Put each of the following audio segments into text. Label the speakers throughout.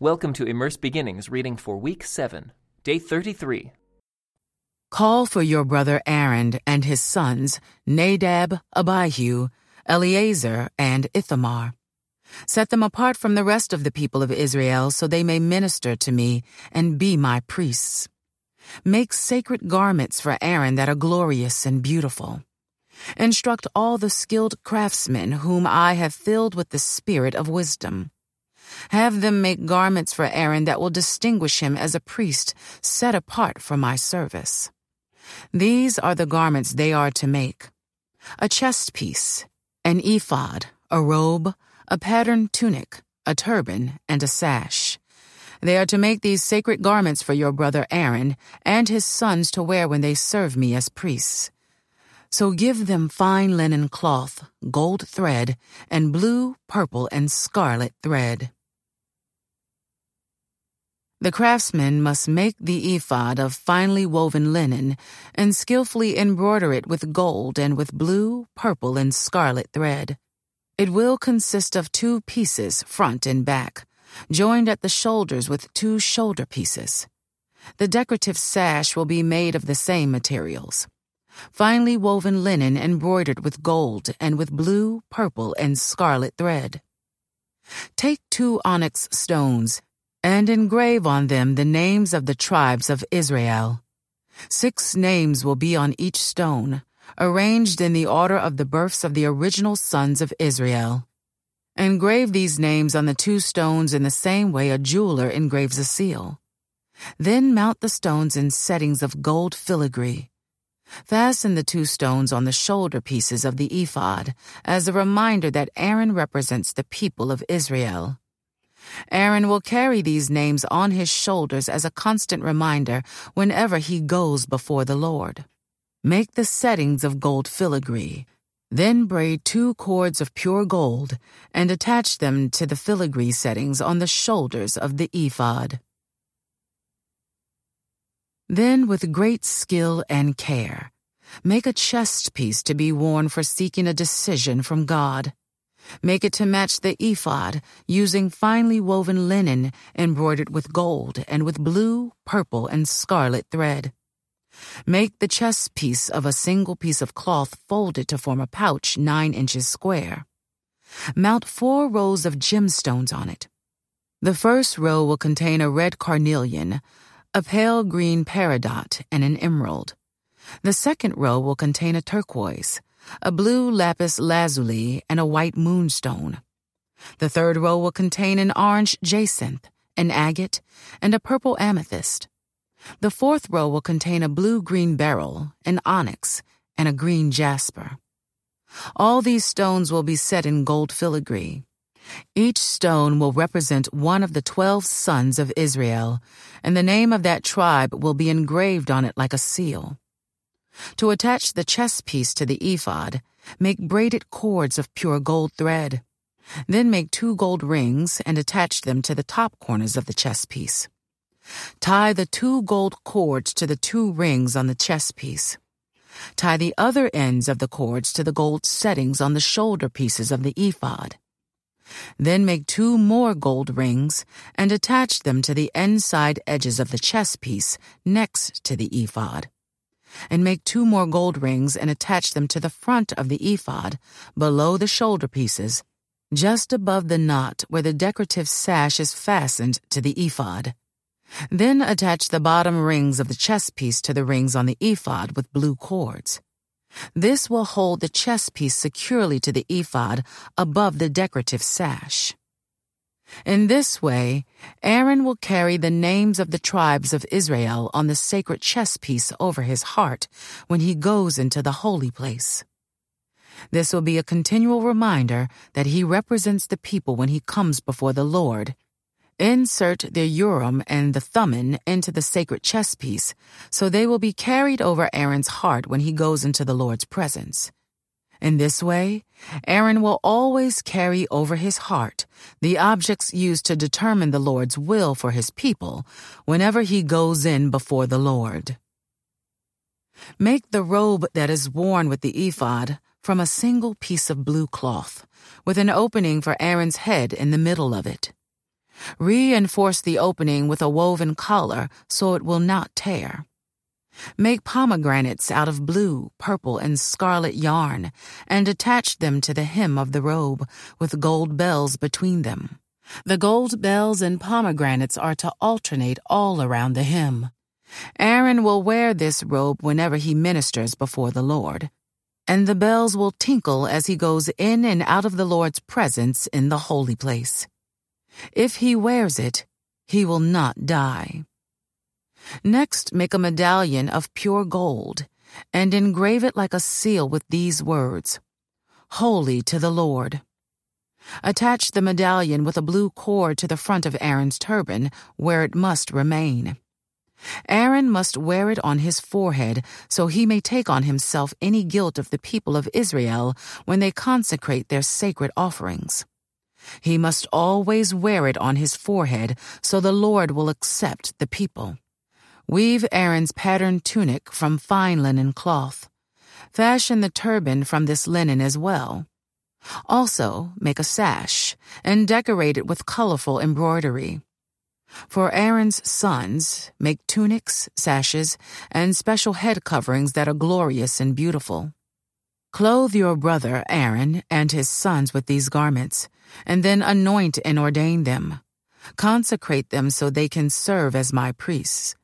Speaker 1: Welcome to Immerse Beginnings reading for week 7, day 33.
Speaker 2: Call for your brother Aaron and his sons, Nadab, Abihu, Eleazar, and Ithamar. Set them apart from the rest of the people of Israel so they may minister to me and be my priests. Make sacred garments for Aaron that are glorious and beautiful. Instruct all the skilled craftsmen whom I have filled with the spirit of wisdom. Have them make garments for Aaron that will distinguish him as a priest set apart for my service. These are the garments they are to make a chest piece, an ephod, a robe, a patterned tunic, a turban, and a sash. They are to make these sacred garments for your brother Aaron and his sons to wear when they serve me as priests. So give them fine linen cloth, gold thread, and blue, purple, and scarlet thread. The craftsman must make the ephod of finely woven linen and skillfully embroider it with gold and with blue, purple, and scarlet thread. It will consist of two pieces, front and back, joined at the shoulders with two shoulder pieces. The decorative sash will be made of the same materials. Finely woven linen embroidered with gold and with blue, purple, and scarlet thread. Take two onyx stones and engrave on them the names of the tribes of Israel. Six names will be on each stone, arranged in the order of the births of the original sons of Israel. Engrave these names on the two stones in the same way a jeweler engraves a seal. Then mount the stones in settings of gold filigree. Fasten the two stones on the shoulder pieces of the ephod as a reminder that Aaron represents the people of Israel. Aaron will carry these names on his shoulders as a constant reminder whenever he goes before the Lord. Make the settings of gold filigree. Then braid two cords of pure gold and attach them to the filigree settings on the shoulders of the ephod. Then, with great skill and care, make a chest piece to be worn for seeking a decision from God. Make it to match the ephod using finely woven linen embroidered with gold and with blue, purple, and scarlet thread. Make the chest piece of a single piece of cloth folded to form a pouch nine inches square. Mount four rows of gemstones on it. The first row will contain a red carnelian, a pale green peridot, and an emerald. The second row will contain a turquoise, a blue lapis lazuli, and a white moonstone. The third row will contain an orange jacinth, an agate, and a purple amethyst. The fourth row will contain a blue green beryl, an onyx, and a green jasper. All these stones will be set in gold filigree. Each stone will represent one of the twelve sons of Israel, and the name of that tribe will be engraved on it like a seal. To attach the chest piece to the ephod, make braided cords of pure gold thread. Then make two gold rings and attach them to the top corners of the chest piece. Tie the two gold cords to the two rings on the chest piece. Tie the other ends of the cords to the gold settings on the shoulder pieces of the ephod. Then make two more gold rings and attach them to the inside edges of the chest piece next to the ephod and make two more gold rings and attach them to the front of the ephod, below the shoulder pieces, just above the knot where the decorative sash is fastened to the ephod. Then attach the bottom rings of the chest piece to the rings on the ephod with blue cords. This will hold the chest piece securely to the ephod above the decorative sash. In this way, Aaron will carry the names of the tribes of Israel on the sacred chest piece over his heart when he goes into the holy place. This will be a continual reminder that he represents the people when he comes before the Lord. Insert the Urim and the Thummim into the sacred chest piece, so they will be carried over Aaron's heart when he goes into the Lord's presence. In this way, Aaron will always carry over his heart the objects used to determine the Lord's will for his people whenever he goes in before the Lord. Make the robe that is worn with the ephod from a single piece of blue cloth, with an opening for Aaron's head in the middle of it. Reinforce the opening with a woven collar so it will not tear. Make pomegranates out of blue, purple, and scarlet yarn, and attach them to the hem of the robe, with gold bells between them. The gold bells and pomegranates are to alternate all around the hem. Aaron will wear this robe whenever he ministers before the Lord, and the bells will tinkle as he goes in and out of the Lord's presence in the holy place. If he wears it, he will not die. Next, make a medallion of pure gold and engrave it like a seal with these words Holy to the Lord. Attach the medallion with a blue cord to the front of Aaron's turban, where it must remain. Aaron must wear it on his forehead so he may take on himself any guilt of the people of Israel when they consecrate their sacred offerings. He must always wear it on his forehead so the Lord will accept the people. Weave Aaron's patterned tunic from fine linen cloth. Fashion the turban from this linen as well. Also, make a sash and decorate it with colorful embroidery. For Aaron's sons, make tunics, sashes, and special head coverings that are glorious and beautiful. Clothe your brother Aaron and his sons with these garments, and then anoint and ordain them. Consecrate them so they can serve as my priests.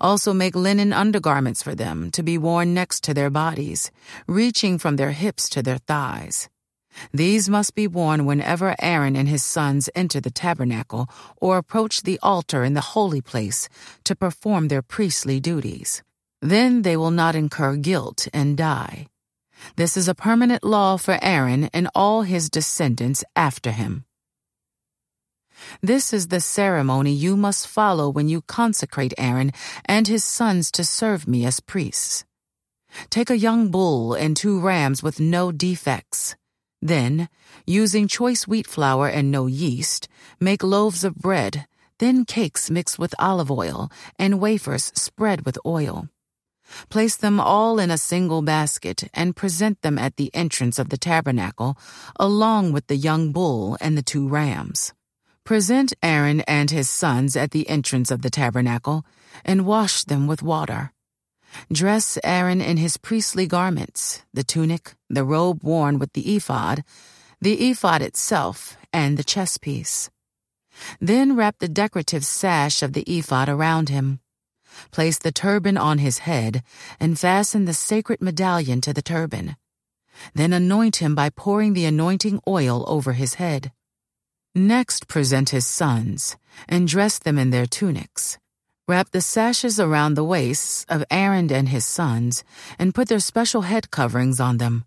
Speaker 2: Also make linen undergarments for them to be worn next to their bodies, reaching from their hips to their thighs. These must be worn whenever Aaron and his sons enter the tabernacle or approach the altar in the holy place to perform their priestly duties. Then they will not incur guilt and die. This is a permanent law for Aaron and all his descendants after him. This is the ceremony you must follow when you consecrate Aaron and his sons to serve me as priests. Take a young bull and two rams with no defects. Then, using choice wheat flour and no yeast, make loaves of bread, then cakes mixed with olive oil, and wafers spread with oil. Place them all in a single basket and present them at the entrance of the tabernacle, along with the young bull and the two rams. Present Aaron and his sons at the entrance of the tabernacle, and wash them with water. Dress Aaron in his priestly garments, the tunic, the robe worn with the ephod, the ephod itself, and the chestpiece. Then wrap the decorative sash of the ephod around him. Place the turban on his head and fasten the sacred medallion to the turban. Then anoint him by pouring the anointing oil over his head. Next present his sons and dress them in their tunics Wrap the sashes around the waists of Aaron and his sons, and put their special head coverings on them.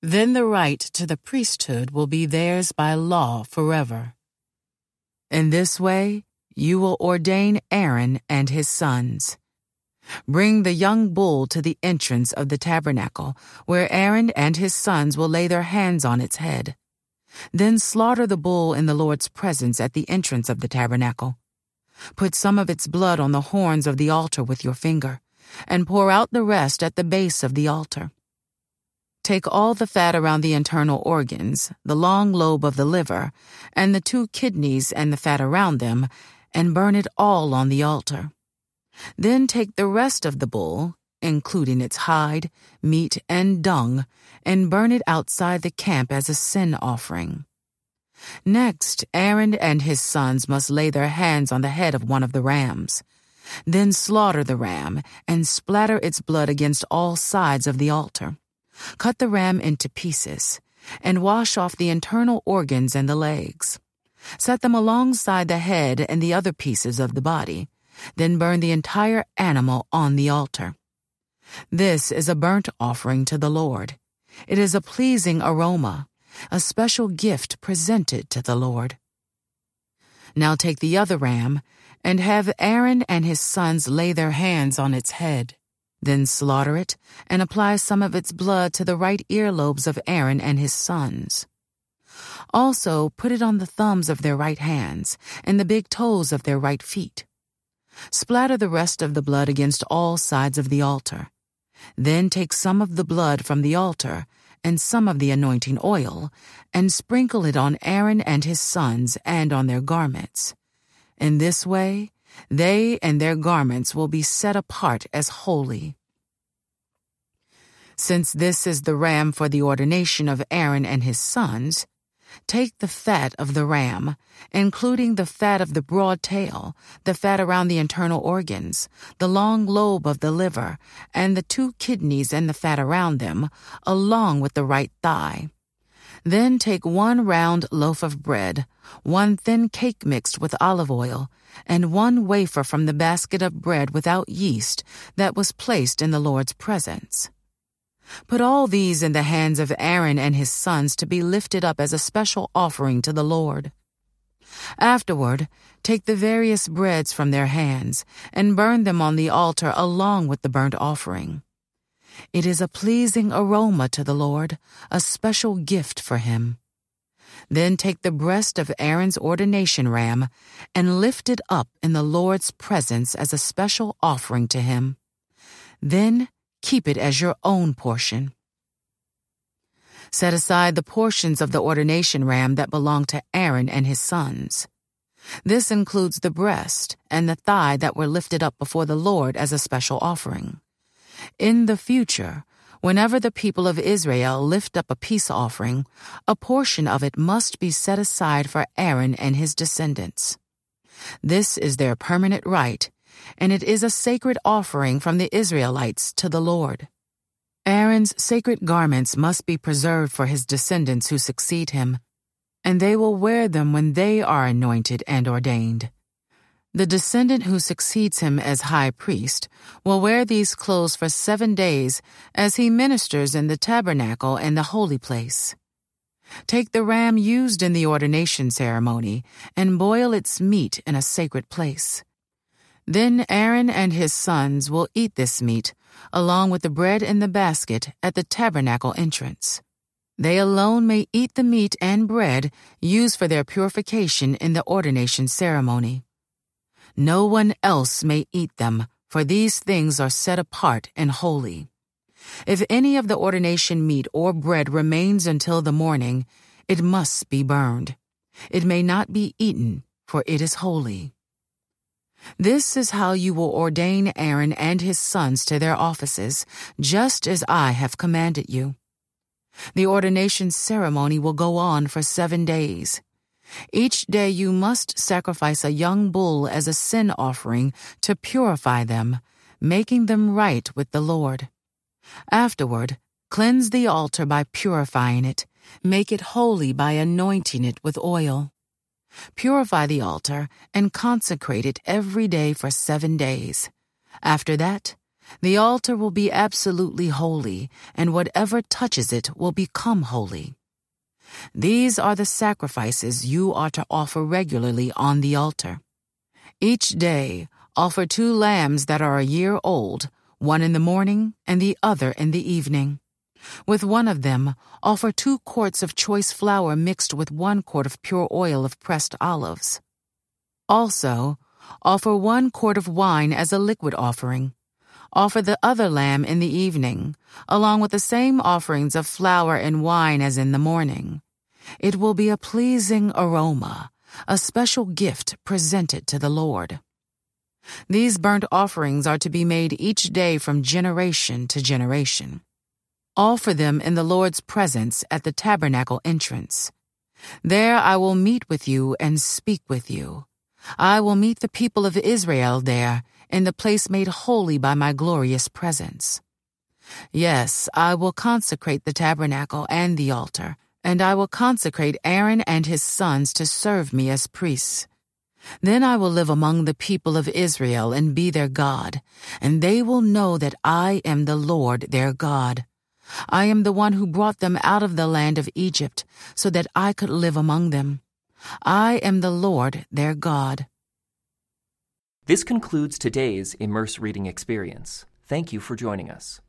Speaker 2: Then the right to the priesthood will be theirs by law forever. In this way, you will ordain Aaron and his sons. Bring the young bull to the entrance of the tabernacle, where Aaron and his sons will lay their hands on its head. Then slaughter the bull in the Lord's presence at the entrance of the tabernacle. Put some of its blood on the horns of the altar with your finger, and pour out the rest at the base of the altar. Take all the fat around the internal organs, the long lobe of the liver, and the two kidneys and the fat around them, and burn it all on the altar. Then take the rest of the bull, including its hide, meat, and dung, and burn it outside the camp as a sin offering. Next, Aaron and his sons must lay their hands on the head of one of the rams. Then slaughter the ram and splatter its blood against all sides of the altar. Cut the ram into pieces and wash off the internal organs and the legs. Set them alongside the head and the other pieces of the body. Then burn the entire animal on the altar. This is a burnt offering to the Lord. It is a pleasing aroma a special gift presented to the Lord. Now take the other ram, and have Aaron and his sons lay their hands on its head. Then slaughter it, and apply some of its blood to the right earlobes of Aaron and his sons. Also put it on the thumbs of their right hands, and the big toes of their right feet. Splatter the rest of the blood against all sides of the altar. Then take some of the blood from the altar, and some of the anointing oil, and sprinkle it on Aaron and his sons and on their garments. In this way, they and their garments will be set apart as holy. Since this is the ram for the ordination of Aaron and his sons, take the fat of the ram, including the fat of the broad tail, the fat around the internal organs, the long lobe of the liver, and the two kidneys and the fat around them, along with the right thigh. Then take one round loaf of bread, one thin cake mixed with olive oil, and one wafer from the basket of bread without yeast that was placed in the Lord's presence. Put all these in the hands of Aaron and his sons to be lifted up as a special offering to the Lord. Afterward, take the various breads from their hands and burn them on the altar along with the burnt offering. It is a pleasing aroma to the Lord, a special gift for him. Then take the breast of Aaron's ordination ram and lift it up in the Lord's presence as a special offering to him. Then keep it as your own portion. Set aside the portions of the ordination ram that belong to Aaron and his sons. This includes the breast and the thigh that were lifted up before the Lord as a special offering. In the future, whenever the people of Israel lift up a peace offering, a portion of it must be set aside for Aaron and his descendants. This is their permanent right and it is a sacred offering from the Israelites to the Lord. Aaron's sacred garments must be preserved for his descendants who succeed him, and they will wear them when they are anointed and ordained. The descendant who succeeds him as high priest will wear these clothes for seven days as he ministers in the tabernacle and the holy place. Take the ram used in the ordination ceremony and boil its meat in a sacred place. Then Aaron and his sons will eat this meat, along with the bread in the basket at the tabernacle entrance. They alone may eat the meat and bread used for their purification in the ordination ceremony. No one else may eat them, for these things are set apart and holy. If any of the ordination meat or bread remains until the morning, it must be burned. It may not be eaten, for it is holy. This is how you will ordain Aaron and his sons to their offices, just as I have commanded you. The ordination ceremony will go on for seven days. Each day you must sacrifice a young bull as a sin offering to purify them, making them right with the Lord. Afterward, cleanse the altar by purifying it, make it holy by anointing it with oil. Purify the altar and consecrate it every day for seven days. After that, the altar will be absolutely holy, and whatever touches it will become holy. These are the sacrifices you are to offer regularly on the altar. Each day, offer two lambs that are a year old, one in the morning and the other in the evening. With one of them, offer two quarts of choice flour mixed with one quart of pure oil of pressed olives. Also, offer one quart of wine as a liquid offering. Offer the other lamb in the evening, along with the same offerings of flour and wine as in the morning. It will be a pleasing aroma, a special gift presented to the Lord. These burnt offerings are to be made each day from generation to generation. Offer them in the Lord's presence at the tabernacle entrance. There I will meet with you and speak with you. I will meet the people of Israel there, in the place made holy by my glorious presence. Yes, I will consecrate the tabernacle and the altar, and I will consecrate Aaron and his sons to serve me as priests. Then I will live among the people of Israel and be their God, and they will know that I am the Lord their God. I am the one who brought them out of the land of Egypt so that I could live among them. I am the Lord their God.
Speaker 1: This concludes today's Immerse Reading Experience. Thank you for joining us.